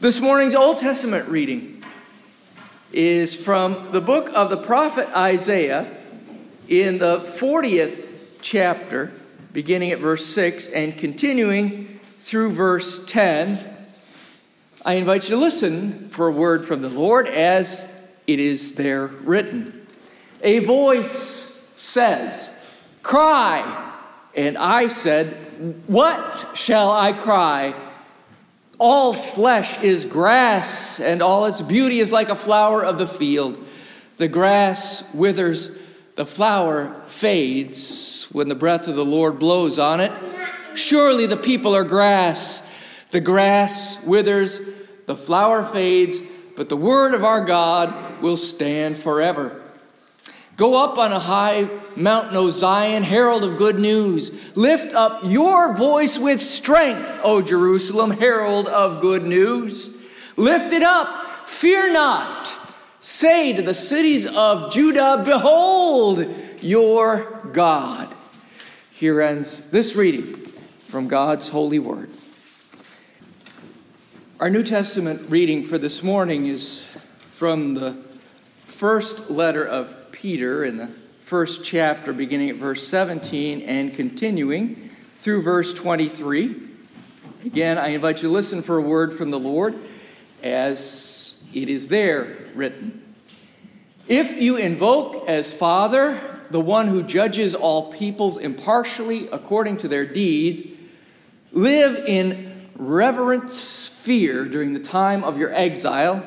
This morning's Old Testament reading is from the book of the prophet Isaiah in the 40th chapter, beginning at verse 6 and continuing through verse 10. I invite you to listen for a word from the Lord as it is there written. A voice says, Cry! And I said, What shall I cry? All flesh is grass, and all its beauty is like a flower of the field. The grass withers, the flower fades when the breath of the Lord blows on it. Surely the people are grass. The grass withers, the flower fades, but the word of our God will stand forever. Go up on a high mountain, O Zion, herald of good news. Lift up your voice with strength, O Jerusalem, herald of good news. Lift it up, fear not. Say to the cities of Judah, Behold your God. Here ends this reading from God's holy word. Our New Testament reading for this morning is from the first letter of Peter in the first chapter, beginning at verse 17 and continuing through verse 23. Again, I invite you to listen for a word from the Lord as it is there written. If you invoke as Father the one who judges all peoples impartially according to their deeds, live in reverence fear during the time of your exile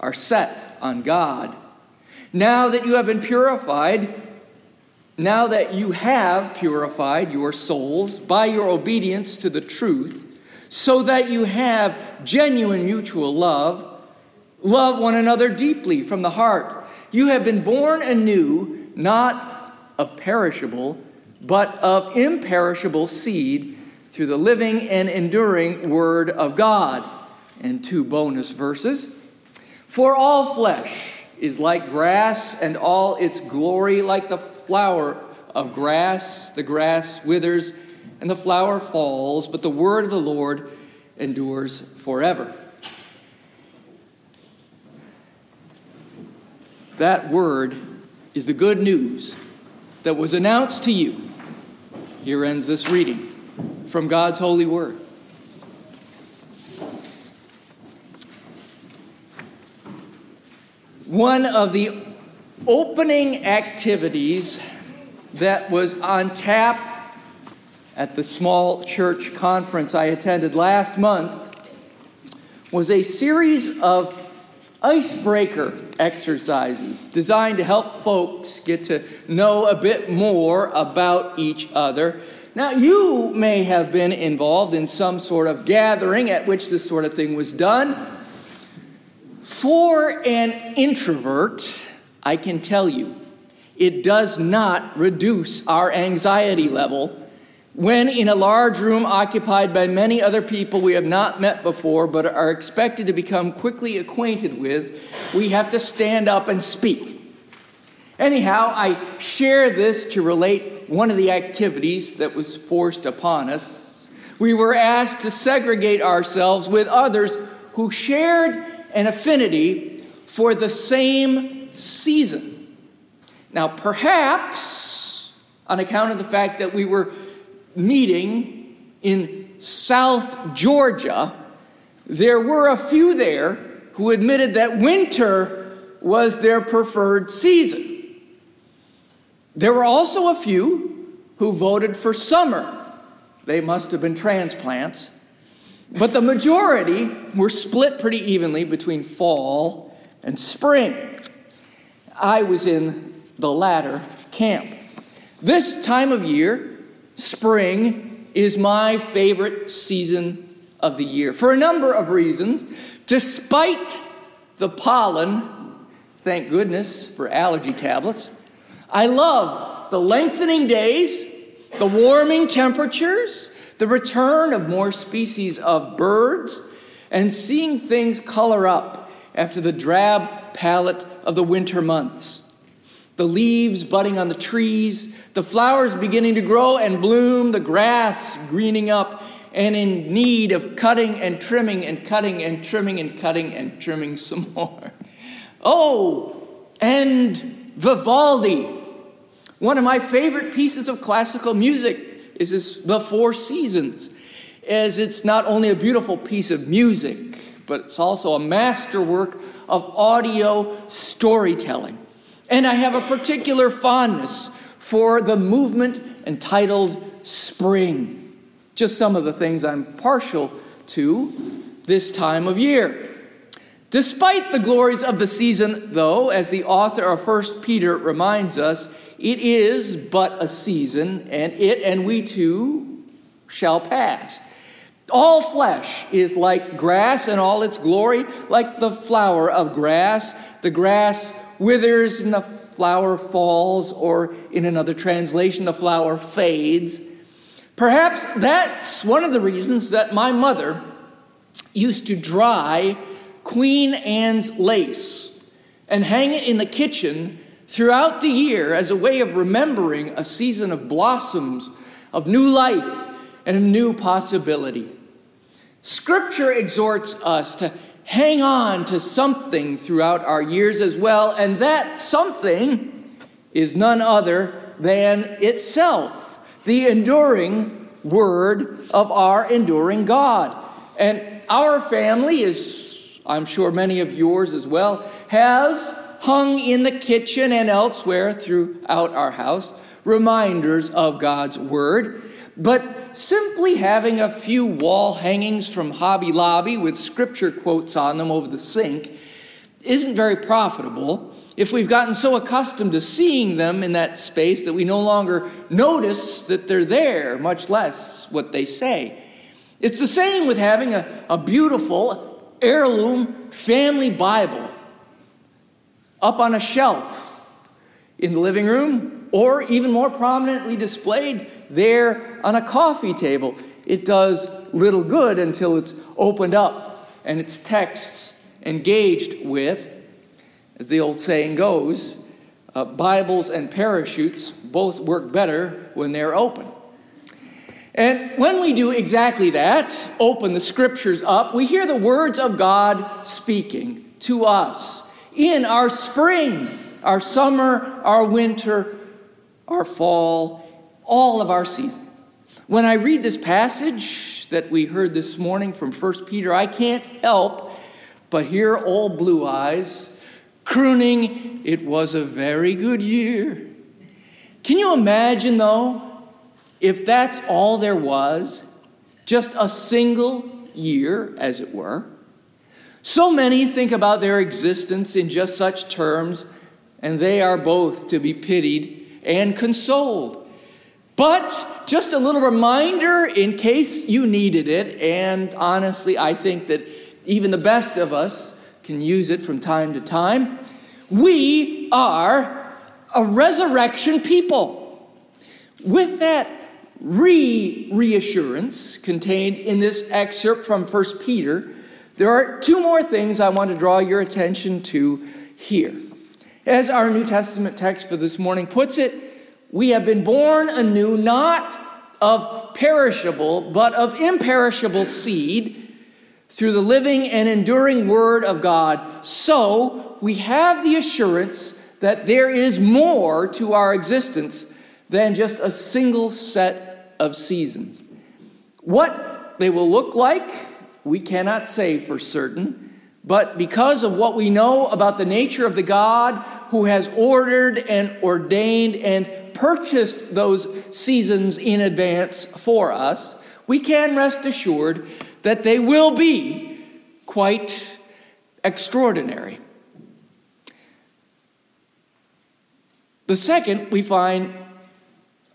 are set on God. Now that you have been purified, now that you have purified your souls by your obedience to the truth, so that you have genuine mutual love, love one another deeply from the heart. You have been born anew, not of perishable, but of imperishable seed through the living and enduring Word of God. And two bonus verses. For all flesh is like grass, and all its glory like the flower of grass. The grass withers, and the flower falls, but the word of the Lord endures forever. That word is the good news that was announced to you. Here ends this reading from God's holy word. One of the opening activities that was on tap at the small church conference I attended last month was a series of icebreaker exercises designed to help folks get to know a bit more about each other. Now, you may have been involved in some sort of gathering at which this sort of thing was done. For an introvert, I can tell you, it does not reduce our anxiety level when in a large room occupied by many other people we have not met before but are expected to become quickly acquainted with, we have to stand up and speak. Anyhow, I share this to relate one of the activities that was forced upon us. We were asked to segregate ourselves with others who shared an affinity for the same season. Now, perhaps on account of the fact that we were meeting in South Georgia, there were a few there who admitted that winter was their preferred season. There were also a few who voted for summer. They must have been transplants. But the majority were split pretty evenly between fall and spring. I was in the latter camp. This time of year, spring, is my favorite season of the year for a number of reasons. Despite the pollen, thank goodness for allergy tablets, I love the lengthening days, the warming temperatures, the return of more species of birds, and seeing things color up after the drab palette of the winter months. The leaves budding on the trees, the flowers beginning to grow and bloom, the grass greening up and in need of cutting and trimming and cutting and trimming and cutting and trimming some more. Oh, and Vivaldi. One of my favorite pieces of classical music is this, The Four Seasons, as it's not only a beautiful piece of music, but it's also a masterwork of audio storytelling. And I have a particular fondness for the movement entitled Spring. Just some of the things I'm partial to this time of year. Despite the glories of the season, though, as the author of 1 Peter reminds us, it is but a season, and it and we too shall pass. All flesh is like grass and all its glory, like the flower of grass. The grass withers and the flower falls, or in another translation, the flower fades. Perhaps that's one of the reasons that my mother used to dry Queen Anne's lace and hang it in the kitchen throughout the year as a way of remembering a season of blossoms, of new life, and of new possibilities. Scripture exhorts us to hang on to something throughout our years as well, and that something is none other than itself, the enduring word of our enduring God. And our family is, I'm sure many of yours as well, has hung in the kitchen and elsewhere throughout our house reminders of God's word. But simply having a few wall hangings from Hobby Lobby with scripture quotes on them over the sink isn't very profitable if we've gotten so accustomed to seeing them in that space that we no longer notice that they're there, much less what they say. It's the same with having a, a beautiful heirloom family Bible up on a shelf in the living room or even more prominently displayed there on a coffee table. It does little good until it's opened up and its texts engaged with. As the old saying goes, uh, Bibles and parachutes both work better when they're open. And when we do exactly that, open the scriptures up, we hear the words of God speaking to us in our spring, our summer, our winter, our fall, all of our season. When I read this passage that we heard this morning from 1 Peter, I can't help but hear old Blue Eyes crooning, It was a very good year. Can you imagine, though, if that's all there was? Just a single year, as it were. So many think about their existence in just such terms, and they are both to be pitied and consoled. But just a little reminder in case you needed it, and honestly, I think that even the best of us can use it from time to time. We are a resurrection people. With that re reassurance contained in this excerpt from 1 Peter, there are two more things I want to draw your attention to here. As our New Testament text for this morning puts it, we have been born anew, not of perishable, but of imperishable seed through the living and enduring Word of God. So we have the assurance that there is more to our existence than just a single set of seasons. What they will look like, we cannot say for certain. But because of what we know about the nature of the God who has ordered and ordained and purchased those seasons in advance for us, we can rest assured that they will be quite extraordinary. The second we find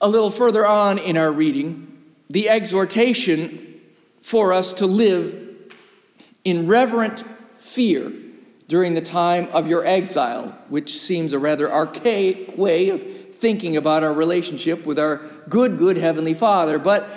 a little further on in our reading, the exhortation for us to live in reverent fear during the time of your exile, which seems a rather archaic way of thinking about our relationship with our good, good Heavenly Father. But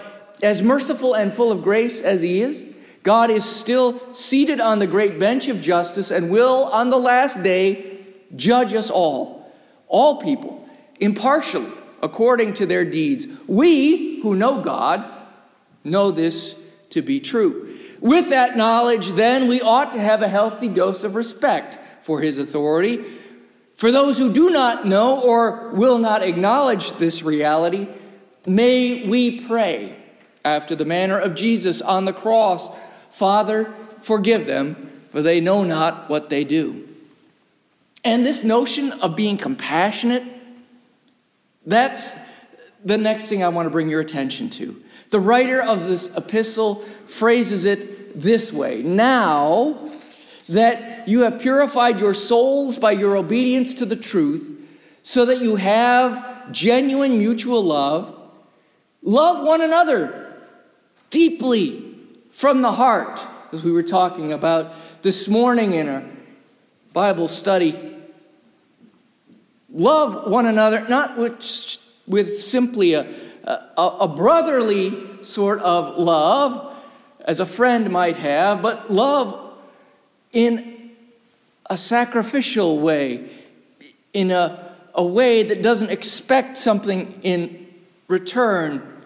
as merciful and full of grace as He is, God is still seated on the great bench of justice and will, on the last day, judge us all, all people, impartially, according to their deeds. We who know God know this to be true. With that knowledge, then, we ought to have a healthy dose of respect for His authority. For those who do not know or will not acknowledge this reality, may we pray after the manner of Jesus on the cross Father, forgive them, for they know not what they do. And this notion of being compassionate, that's the next thing I want to bring your attention to. The writer of this epistle phrases it this way Now that you have purified your souls by your obedience to the truth, so that you have genuine mutual love, love one another deeply from the heart, as we were talking about this morning in our Bible study. Love one another, not with, with simply a, a, a brotherly sort of love, as a friend might have, but love in a sacrificial way, in a, a way that doesn't expect something in return,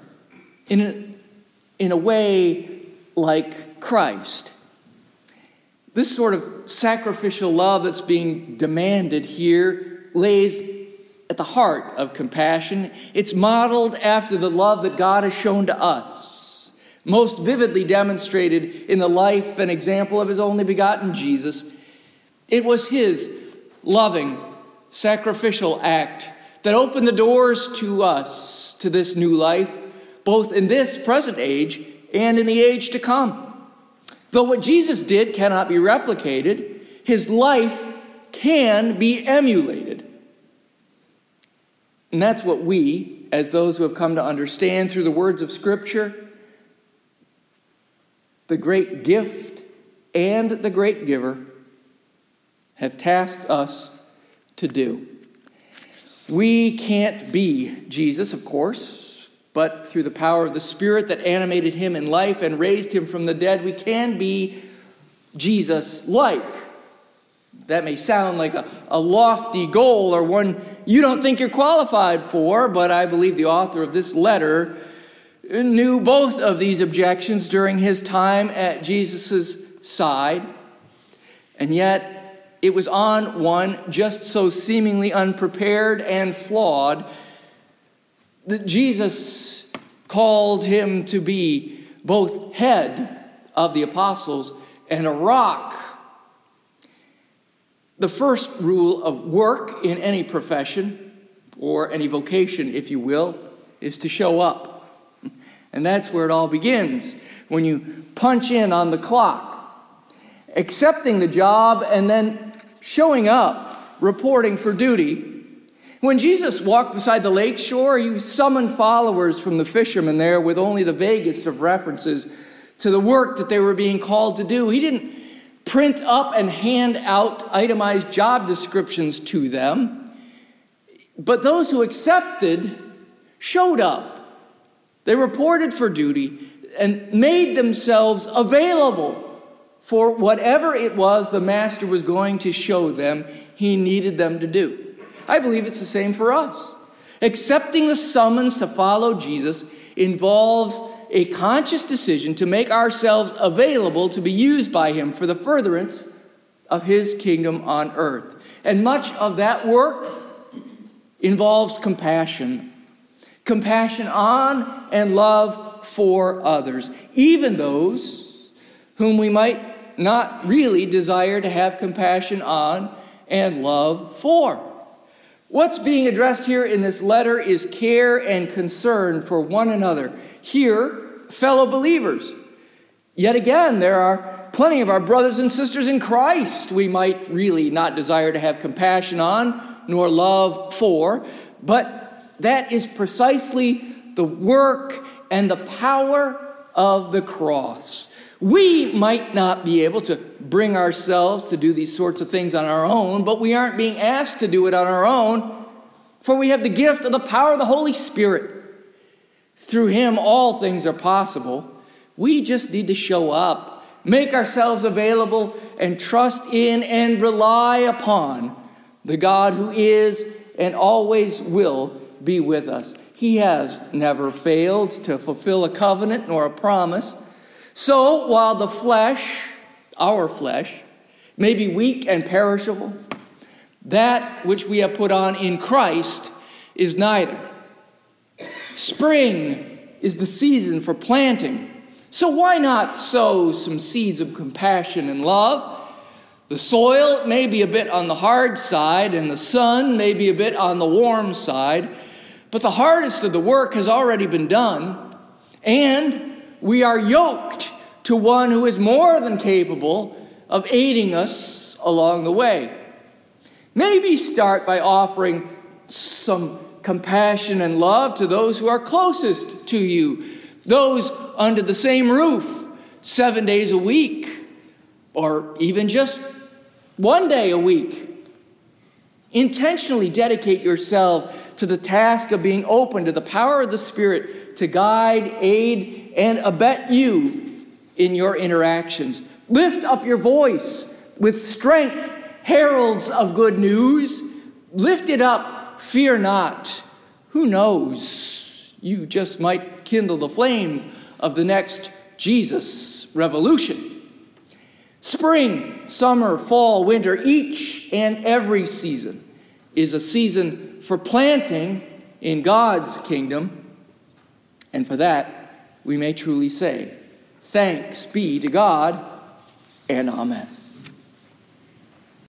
in a, in a way like Christ. This sort of sacrificial love that's being demanded here lays at the heart of compassion. It's modeled after the love that God has shown to us, most vividly demonstrated in the life and example of His only begotten Jesus. It was His loving, sacrificial act that opened the doors to us to this new life, both in this present age and in the age to come. Though what Jesus did cannot be replicated, his life can be emulated. And that's what we, as those who have come to understand through the words of Scripture, the great gift and the great giver, have tasked us to do. We can't be Jesus, of course but through the power of the Spirit that animated him in life and raised him from the dead, we can be Jesus like. That may sound like a, a lofty goal or one you don't think you're qualified for, but I believe the author of this letter knew both of these objections during his time at Jesus' side. And yet, it was on one just so seemingly unprepared and flawed that Jesus called him to be both head of the apostles and a rock. The first rule of work in any profession, or any vocation, if you will, is to show up. And that's where it all begins when you punch in on the clock, accepting the job, and then showing up, reporting for duty when Jesus walked beside the lake shore, he summoned followers from the fishermen there with only the vaguest of references to the work that they were being called to do. He didn't print up and hand out itemized job descriptions to them, but those who accepted showed up. They reported for duty and made themselves available for whatever it was the master was going to show them he needed them to do. I believe it's the same for us. Accepting the summons to follow Jesus involves a conscious decision to make ourselves available to be used by Him for the furtherance of His kingdom on earth. And much of that work involves compassion compassion on and love for others, even those whom we might not really desire to have compassion on and love for. What's being addressed here in this letter is care and concern for one another. Here, fellow believers. Yet again, there are plenty of our brothers and sisters in Christ we might really not desire to have compassion on nor love for, but that is precisely the work and the power of the cross. We might not be able to bring ourselves to do these sorts of things on our own, but we aren't being asked to do it on our own, for we have the gift of the power of the Holy Spirit. Through Him, all things are possible. We just need to show up, make ourselves available, and trust in and rely upon the God who is and always will be with us. He has never failed to fulfill a covenant nor a promise. So while the flesh, our flesh, may be weak and perishable, that which we have put on in Christ is neither. Spring is the season for planting. So why not sow some seeds of compassion and love? The soil may be a bit on the hard side, and the sun may be a bit on the warm side, but the hardest of the work has already been done, and we are yoked to one who is more than capable of aiding us along the way. Maybe start by offering some compassion and love to those who are closest to you, those under the same roof, seven days a week, or even just one day a week. Intentionally dedicate yourselves to the task of being open to the power of the Spirit to guide, aid, and abet you in your interactions. Lift up your voice with strength, heralds of good news. Lift it up, fear not. Who knows? You just might kindle the flames of the next Jesus revolution. Spring, summer, fall, winter, each and every season is a season for planting in God's kingdom. And for that, we may truly say, Thanks be to God and Amen.